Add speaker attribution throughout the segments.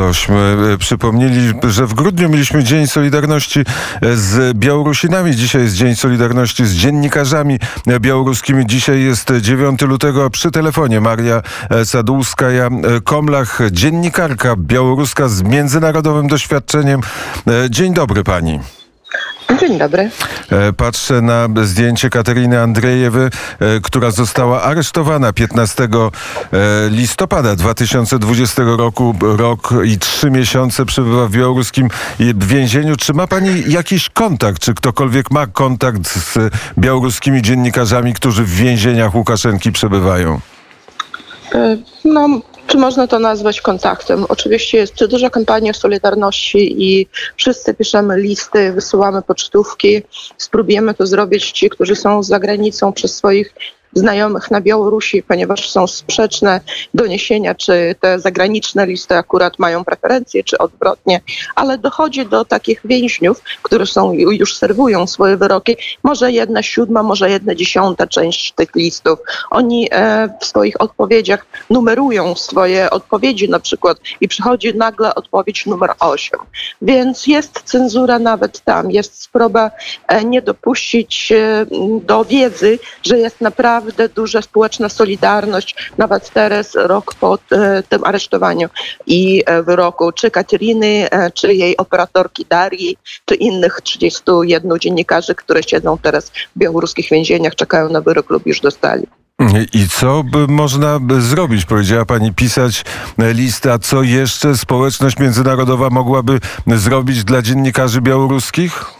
Speaker 1: tośmy przypomnieli, że w grudniu mieliśmy Dzień Solidarności z Białorusinami. Dzisiaj jest Dzień Solidarności z dziennikarzami białoruskimi. Dzisiaj jest 9 lutego, przy telefonie Maria Sadłuskaja-Komlach, dziennikarka białoruska z międzynarodowym doświadczeniem. Dzień dobry pani.
Speaker 2: Dzień dobry.
Speaker 1: E, patrzę na zdjęcie Kateryny Andrejewy, e, która została aresztowana 15 e, listopada 2020 roku. Rok i trzy miesiące przebywa w białoruskim więzieniu. Czy ma pani jakiś kontakt, czy ktokolwiek ma kontakt z białoruskimi dziennikarzami, którzy w więzieniach Łukaszenki przebywają?
Speaker 2: No, czy można to nazwać kontaktem? Oczywiście jest duża kampania Solidarności i wszyscy piszemy listy, wysyłamy pocztówki. Spróbujemy to zrobić ci, którzy są za granicą przez swoich znajomych na Białorusi, ponieważ są sprzeczne doniesienia, czy te zagraniczne listy akurat mają preferencje, czy odwrotnie, ale dochodzi do takich więźniów, którzy są, już serwują swoje wyroki, może jedna siódma, może jedna dziesiąta część tych listów. Oni e, w swoich odpowiedziach numerują swoje odpowiedzi na przykład i przychodzi nagle odpowiedź numer 8. Więc jest cenzura nawet tam, jest próba e, nie dopuścić e, do wiedzy, że jest naprawdę naprawdę duża społeczna solidarność, nawet teraz, rok po e, tym aresztowaniu i e, wyroku, czy Kateriny, e, czy jej operatorki Darii, czy innych 31 dziennikarzy, które siedzą teraz w białoruskich więzieniach, czekają na wyrok lub już dostali.
Speaker 1: I co by można zrobić? Powiedziała pani pisać listę, a co jeszcze społeczność międzynarodowa mogłaby zrobić dla dziennikarzy białoruskich?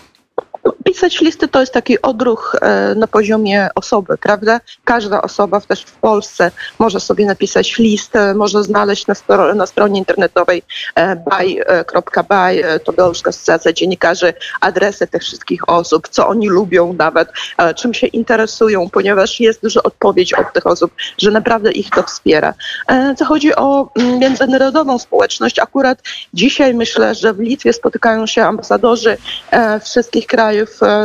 Speaker 2: Pisać listy to jest taki odruch e, na poziomie osoby, prawda? Każda osoba też w Polsce może sobie napisać list, e, może znaleźć na, stro, na stronie internetowej e, baj.baj, to Białoruska Asocjacja Dziennikarzy, adresy tych wszystkich osób, co oni lubią nawet, czym się interesują, ponieważ jest dużo odpowiedź od tych osób, że naprawdę ich to wspiera. Co chodzi o mm, międzynarodową społeczność, akurat dzisiaj myślę, że w Litwie spotykają się ambasadorzy wszystkich krajów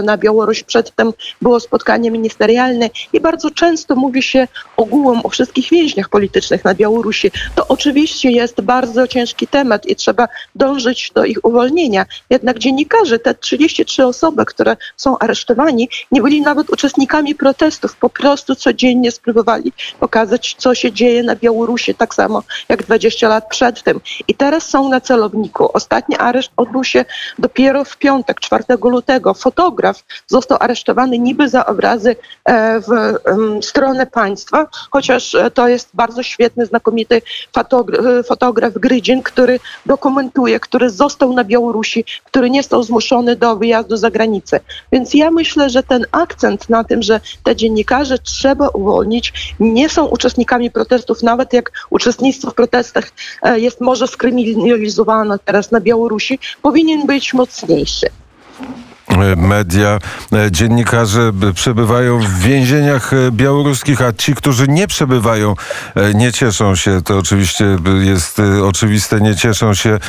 Speaker 2: na Białoruś. Przedtem było spotkanie ministerialne i bardzo często mówi się ogółem o wszystkich więźniach politycznych na Białorusi. To oczywiście jest bardzo ciężki temat i trzeba dążyć do ich uwolnienia. Jednak dziennikarze, te 33 osoby, które są aresztowani, nie byli nawet uczestnikami protestów. Po prostu codziennie spróbowali pokazać, co się dzieje na Białorusi, tak samo jak 20 lat przed tym. I teraz są na celowniku. Ostatni areszt odbył się dopiero w piątek, 4 lutego. Foto fotograf został aresztowany niby za obrazy e, w stronę państwa, chociaż e, to jest bardzo świetny, znakomity e, fotograf Grydzin, który dokumentuje, który został na Białorusi, który nie został zmuszony do wyjazdu za granicę. Więc ja myślę, że ten akcent na tym, że te dziennikarze trzeba uwolnić, nie są uczestnikami protestów, nawet jak uczestnictwo w protestach jest może skryminalizowane teraz na Białorusi, powinien być mocniejszy
Speaker 1: media, e, dziennikarze przebywają w więzieniach e, białoruskich, a ci, którzy nie przebywają, e, nie cieszą się. To oczywiście jest oczywiste, nie cieszą się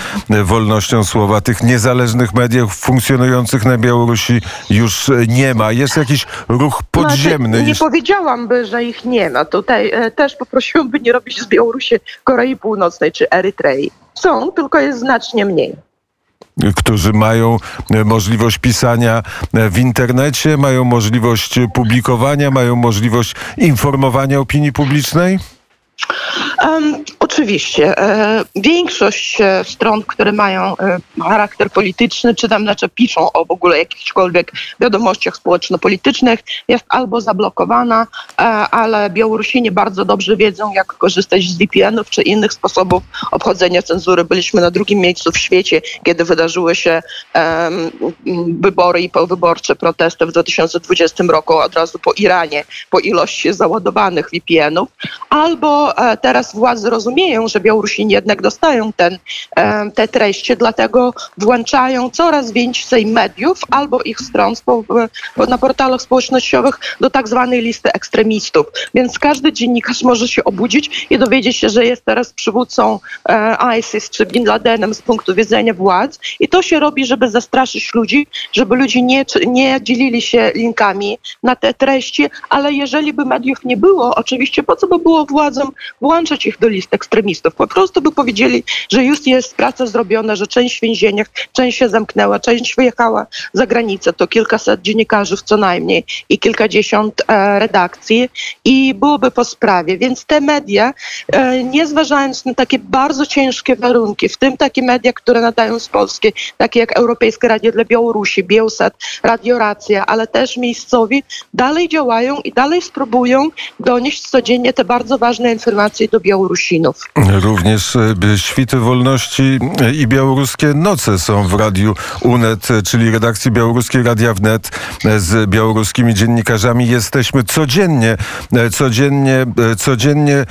Speaker 1: wolnością słowa. Tych niezależnych mediów funkcjonujących na Białorusi już nie ma. Jest jakiś ruch podziemny.
Speaker 2: Znaczy, nie powiedziałam by, że ich nie ma. Tutaj też poprosiłam, by nie robić z Białorusi Korei Północnej czy Erytrei. Są, tylko jest znacznie mniej
Speaker 1: którzy mają e, możliwość pisania e, w internecie, mają możliwość publikowania, mają możliwość informowania opinii publicznej?
Speaker 2: Um, oczywiście. E, większość e, stron, które mają e, charakter polityczny, czy tam znaczy piszą o w ogóle jakichkolwiek wiadomościach społeczno-politycznych, jest albo zablokowana, ale Białorusini bardzo dobrze wiedzą, jak korzystać z VPN-ów czy innych sposobów obchodzenia cenzury. Byliśmy na drugim miejscu w świecie, kiedy wydarzyły się wybory i wyborcze protesty w 2020 roku, od razu po Iranie, po ilości załadowanych VPN-ów, albo teraz władze rozumieją, że Białorusini jednak dostają ten, e, te treści, dlatego włączają coraz więcej mediów albo ich stron na portalach społecznościowych do tak zwanej listy ekstremistów. Więc każdy dziennikarz może się obudzić i dowiedzieć się, że jest teraz przywódcą e, ISIS czy Bin Ladenem z punktu widzenia władz. I to się robi, żeby zastraszyć ludzi, żeby ludzie nie, nie dzielili się linkami na te treści, ale jeżeli by mediów nie było, oczywiście po co by było władzom włączyć ich do list ekstremistów? Ekstremistów. Po prostu by powiedzieli, że już jest praca zrobiona, że część w więzieniach, część się zamknęła, część wyjechała za granicę. To kilkaset dziennikarzy co najmniej i kilkadziesiąt e, redakcji i byłoby po sprawie. Więc te media, e, nie zważając na takie bardzo ciężkie warunki, w tym takie media, które nadają z Polski, takie jak Europejskie Radio dla Białorusi, Bielsat, Radio Racja, ale też miejscowi, dalej działają i dalej spróbują donieść codziennie te bardzo ważne informacje do Białorusinów.
Speaker 1: Również e, Świty Wolności e, i Białoruskie Noce są w Radiu UNET, e, czyli redakcji Białoruskiej Radia Wnet z białoruskimi dziennikarzami. Jesteśmy codziennie, codziennie, codziennie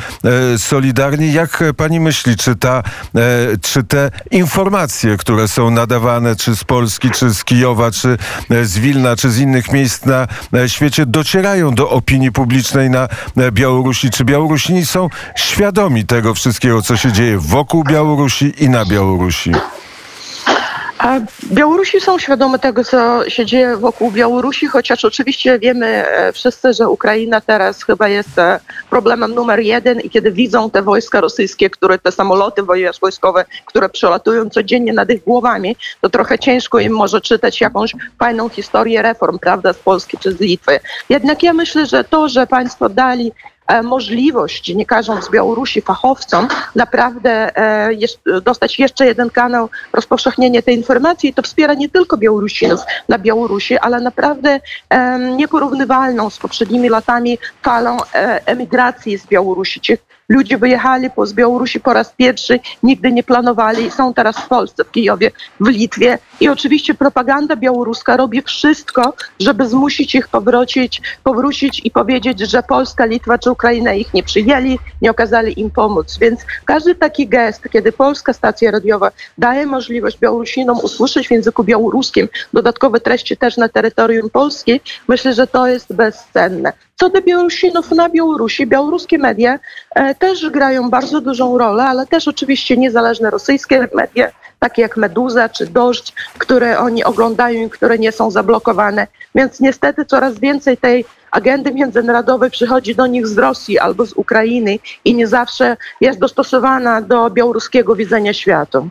Speaker 1: solidarni. Jak pani myśli, czy, ta, czy te informacje, które są nadawane, czy z Polski, czy z Kijowa, czy z Wilna, czy z innych miejsc na świecie, docierają do opinii publicznej na Białorusi? Czy Białorusini są świadomi tego wszystkiego, co się dzieje wokół Białorusi i na Białorusi?
Speaker 2: Białorusi są świadome tego, co się dzieje wokół Białorusi, chociaż oczywiście wiemy e, wszyscy, że Ukraina teraz chyba jest e, problemem numer jeden i kiedy widzą te wojska rosyjskie, które te samoloty wojskowe, które przelatują codziennie nad ich głowami, to trochę ciężko im może czytać jakąś fajną historię reform, prawda, z Polski czy z Litwy. Jednak ja myślę, że to, że państwo dali możliwość dziennikarzom z Białorusi, fachowcom naprawdę e, dostać jeszcze jeden kanał rozpowszechnienia tej informacji. To wspiera nie tylko Białorusinów na Białorusi, ale naprawdę nieporównywalną z poprzednimi latami falą e, emigracji z Białorusi. Ludzie wyjechali z Białorusi po raz pierwszy, nigdy nie planowali są teraz w Polsce, w Kijowie, w Litwie. I oczywiście propaganda białoruska robi wszystko, żeby zmusić ich powrócić, powrócić i powiedzieć, że Polska, Litwa czy Ukraina ich nie przyjęli, nie okazali im pomóc. Więc każdy taki gest, kiedy polska stacja radiowa daje możliwość Białorusinom usłyszeć w języku białoruskim dodatkowe treści też na terytorium Polski, myślę, że to jest bezcenne. Co do Białorusinów na Białorusi, białoruskie media e, też grają bardzo dużą rolę, ale też oczywiście niezależne rosyjskie media, takie jak Meduza czy Dość, które oni oglądają i które nie są zablokowane. Więc niestety coraz więcej tej agendy międzynarodowej przychodzi do nich z Rosji albo z Ukrainy i nie zawsze jest dostosowana do białoruskiego widzenia świata.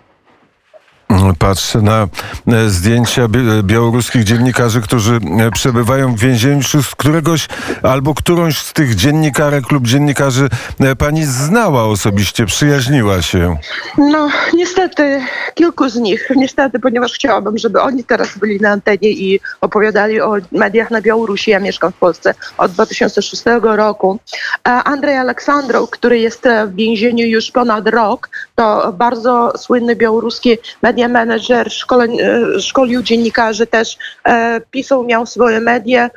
Speaker 1: Patrzę na e, zdjęcia białoruskich dziennikarzy, którzy e, przebywają w więzieniu, z któregoś albo którąś z tych dziennikarek lub dziennikarzy e, pani znała osobiście, przyjaźniła się.
Speaker 2: No, niestety kilku z nich, niestety, ponieważ chciałabym, żeby oni teraz byli na antenie i opowiadali o mediach na Białorusi. Ja mieszkam w Polsce od 2006 roku. Andrzej Aleksandrow, który jest w więzieniu już ponad rok, to bardzo słynny białoruski media manager, e, szkolił dziennikarzy też, e, pisał, miał swoje media.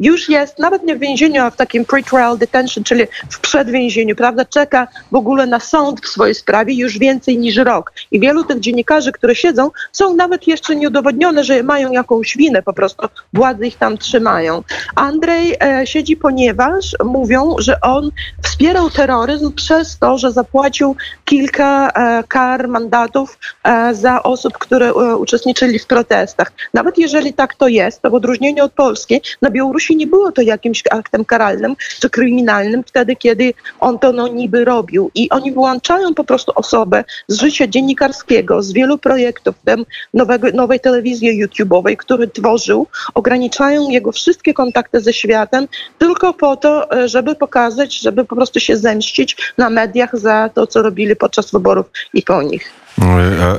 Speaker 2: Już jest, nawet nie w więzieniu, a w takim pre-trial detention, czyli w przedwięzieniu, prawda, czeka w ogóle na sąd w swojej sprawie już więcej niż rok. I wielu tych dziennikarzy, które siedzą, są nawet jeszcze nieudowodnione, że mają jakąś winę, po prostu władze ich tam trzymają. Andrzej e, siedzi, ponieważ mówią, że on wspierał terroryzm przez to, że zapłacił kilka e, kar, mandatów e, za osób, które e, uczestniczyli w protestach. Nawet jeżeli tak to jest, to w odróżnieniu od Polski, na Białorusi nie było to jakimś aktem karalnym czy kryminalnym wtedy, kiedy on to no, niby robił. I oni wyłączają po prostu osobę z życia dziennikarskiego, z wielu projektów, w tym nowego, nowej telewizji YouTube'owej, który tworzył, ograniczają jego wszystkie kontakty ze światem tylko po to, e, żeby pokazać, żeby po prostu się zemścić na mediach za to, co robili podczas wyborów i po nich.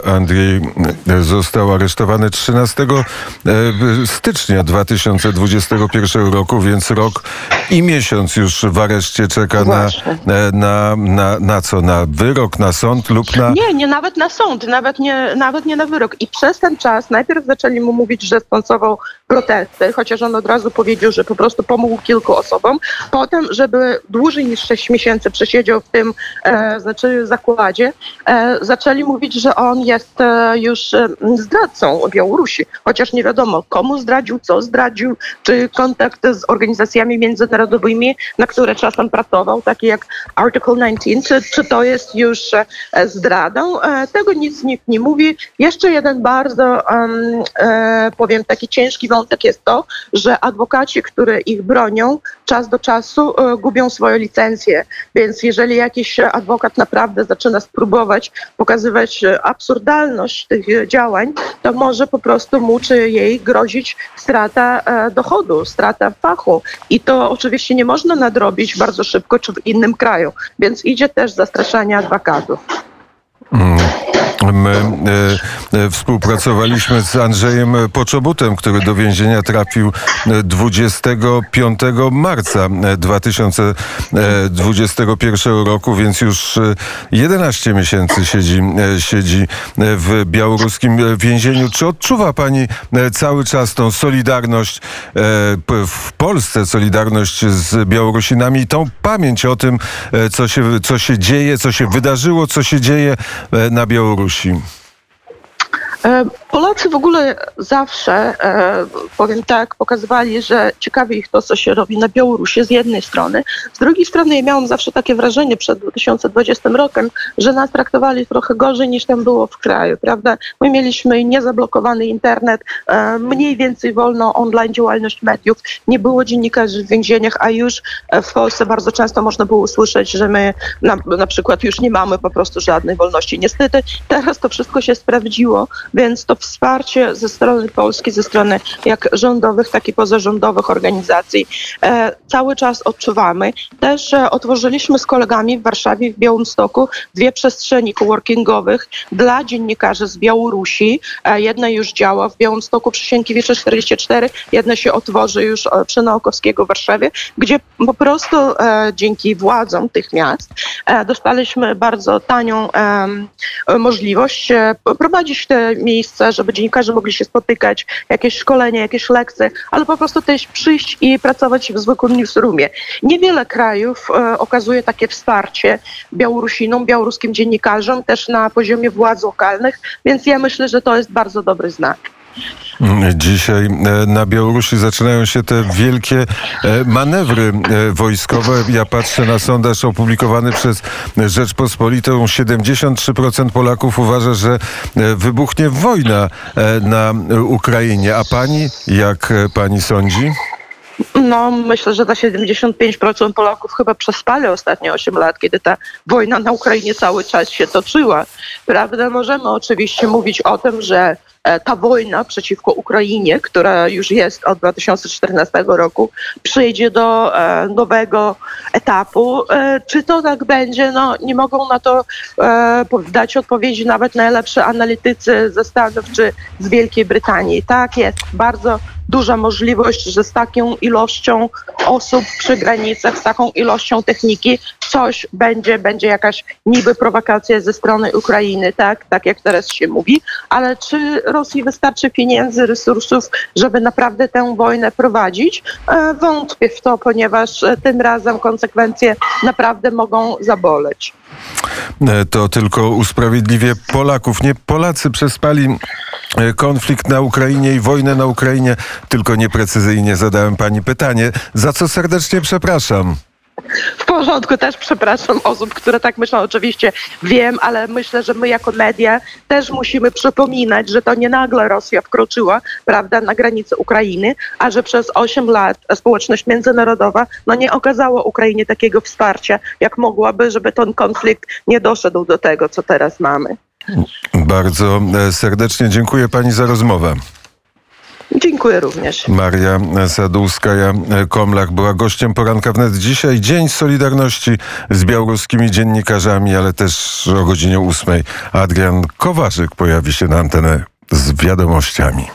Speaker 1: Andrzej został aresztowany 13 e, stycznia 2021 roku, więc rok i miesiąc już w areszcie czeka na, e, na, na, na co? Na wyrok, na sąd lub na...
Speaker 2: Nie, nie nawet na sąd, nawet nie, nawet nie na wyrok. I przez ten czas najpierw zaczęli mu mówić, że sponsorował protesty, chociaż on od razu powiedział, że po prostu pomógł kilku osobom. Potem, żeby dłużej niż 6 miesięcy przesiedział w tym e, znaczy zakładzie, e, zaczęli mówić, mówić, że on jest e, już e, zdradcą Białorusi, chociaż nie wiadomo komu zdradził, co zdradził, czy kontakt z organizacjami międzynarodowymi, na które czasem pracował, takie jak Article 19, czy, czy to jest już e, zdradą. Tego nic nikt nie mówi. Jeszcze jeden bardzo, e, powiem, taki ciężki wątek jest to, że adwokaci, które ich bronią, czas do czasu gubią swoje licencje. Więc jeżeli jakiś adwokat naprawdę zaczyna spróbować pokazywać e, absurdalność tych działań, to może po prostu mu czy jej grozić strata e, dochodu, strata fachu. I to oczywiście nie można nadrobić bardzo szybko czy w innym kraju. Więc idzie też zastraszanie adwokatów.
Speaker 1: My e, e, współpracowaliśmy z Andrzejem Poczobutem, który do więzienia trafił e, 25 marca e, 2021 roku, więc już e, 11 miesięcy siedzi, siedzi w białoruskim więzieniu. Czy odczuwa pani cały czas tą solidarność w Polsce, solidarność z Białorusinami i tą pamięć o tym, co się, co się dzieje, co się wydarzyło, co się dzieje na Białorusi?
Speaker 2: E, Polacy w ogóle zawsze, e, powiem tak, pokazywali, że ciekawi ich to, co się robi na Białorusi z jednej strony. Z drugiej strony ja miałam zawsze takie wrażenie przed 2020 rokiem, że nas traktowali trochę gorzej niż tam było w kraju, prawda? My mieliśmy niezablokowany internet, e, mniej więcej wolno online działalność mediów, nie było dziennikarzy w więzieniach, a już e, w Polsce bardzo często można było usłyszeć, że my na, na przykład już nie mamy po prostu żadnej wolności. Niestety teraz to wszystko się sprawdziło, więc to wsparcie ze strony Polski, ze strony jak rządowych, tak i pozarządowych organizacji e, cały czas odczuwamy. Też e, otworzyliśmy z kolegami w Warszawie, w Białymstoku dwie przestrzeni coworkingowych dla dziennikarzy z Białorusi. E, jedna już działa w Białymstoku przy Sienkiewicza 44, jedna się otworzy już przy Naukowskiego w Warszawie, gdzie po prostu dzięki władzom tych miast dostaliśmy bardzo tanią możliwość prowadzić te miejsca, żeby dziennikarze mogli się spotykać, jakieś szkolenia, jakieś lekcje, ale po prostu też przyjść i pracować w zwykłym newsroomie. Niewiele krajów e, okazuje takie wsparcie Białorusinom, białoruskim dziennikarzom, też na poziomie władz lokalnych, więc ja myślę, że to jest bardzo dobry znak.
Speaker 1: Dzisiaj e, na Białorusi zaczynają się te wielkie e, manewry e, wojskowe. Ja patrzę na sondaż opublikowany przez Rzeczpospolitą. 73% Polaków uważa, że wybuchnie wojna na Ukrainie. A pani, jak pani sądzi?
Speaker 2: No, myślę, że za 75% Polaków chyba przespali ostatnie 8 lat, kiedy ta wojna na Ukrainie cały czas się toczyła. Prawda? Możemy oczywiście mówić o tym, że e, ta wojna przeciwko Ukrainie, która już jest od 2014 roku, przejdzie do e, nowego etapu. E, czy to tak będzie? No, nie mogą na to dać odpowiedzi nawet najlepsze analitycy ze Stanów czy z Wielkiej Brytanii. Tak jest, bardzo duża możliwość, że z taką ilością osób przy granicach, z taką ilością techniki coś będzie, będzie jakaś niby prowokacja ze strony Ukrainy, tak, tak jak teraz się mówi, ale czy Rosji wystarczy pieniędzy, resursów, żeby naprawdę tę wojnę prowadzić? E, Wątpię w to, ponieważ e, tym razem konsekwencje naprawdę mogą zaboleć.
Speaker 1: E, To tylko usprawiedliwie Polaków. Nie Polacy przespali konflikt na Ukrainie i wojnę na Ukrainie, tylko nieprecyzyjnie zadałem pani pytanie, za co serdecznie przepraszam.
Speaker 2: W porządku, też przepraszam osób, które tak myślą. Oczywiście wiem, ale myślę, że my jako media też musimy przypominać, że to nie nagle Rosja wkroczyła, prawda, na granicę Ukrainy, a że przez 8 lat społeczność międzynarodowa no, nie okazała Ukrainie takiego wsparcia, jak mogłaby, żeby ten konflikt nie doszedł do tego, co teraz mamy.
Speaker 1: Bardzo e, serdecznie dziękuję pani za rozmowę.
Speaker 2: Dziękuję również.
Speaker 1: Maria Sadulskaja-Komlach była gościem poranka wnet dzisiaj. Dzień Solidarności z białoruskimi dziennikarzami, ale też o godzinie ósmej Adrian Kowarzyk pojawi się na antenę z wiadomościami.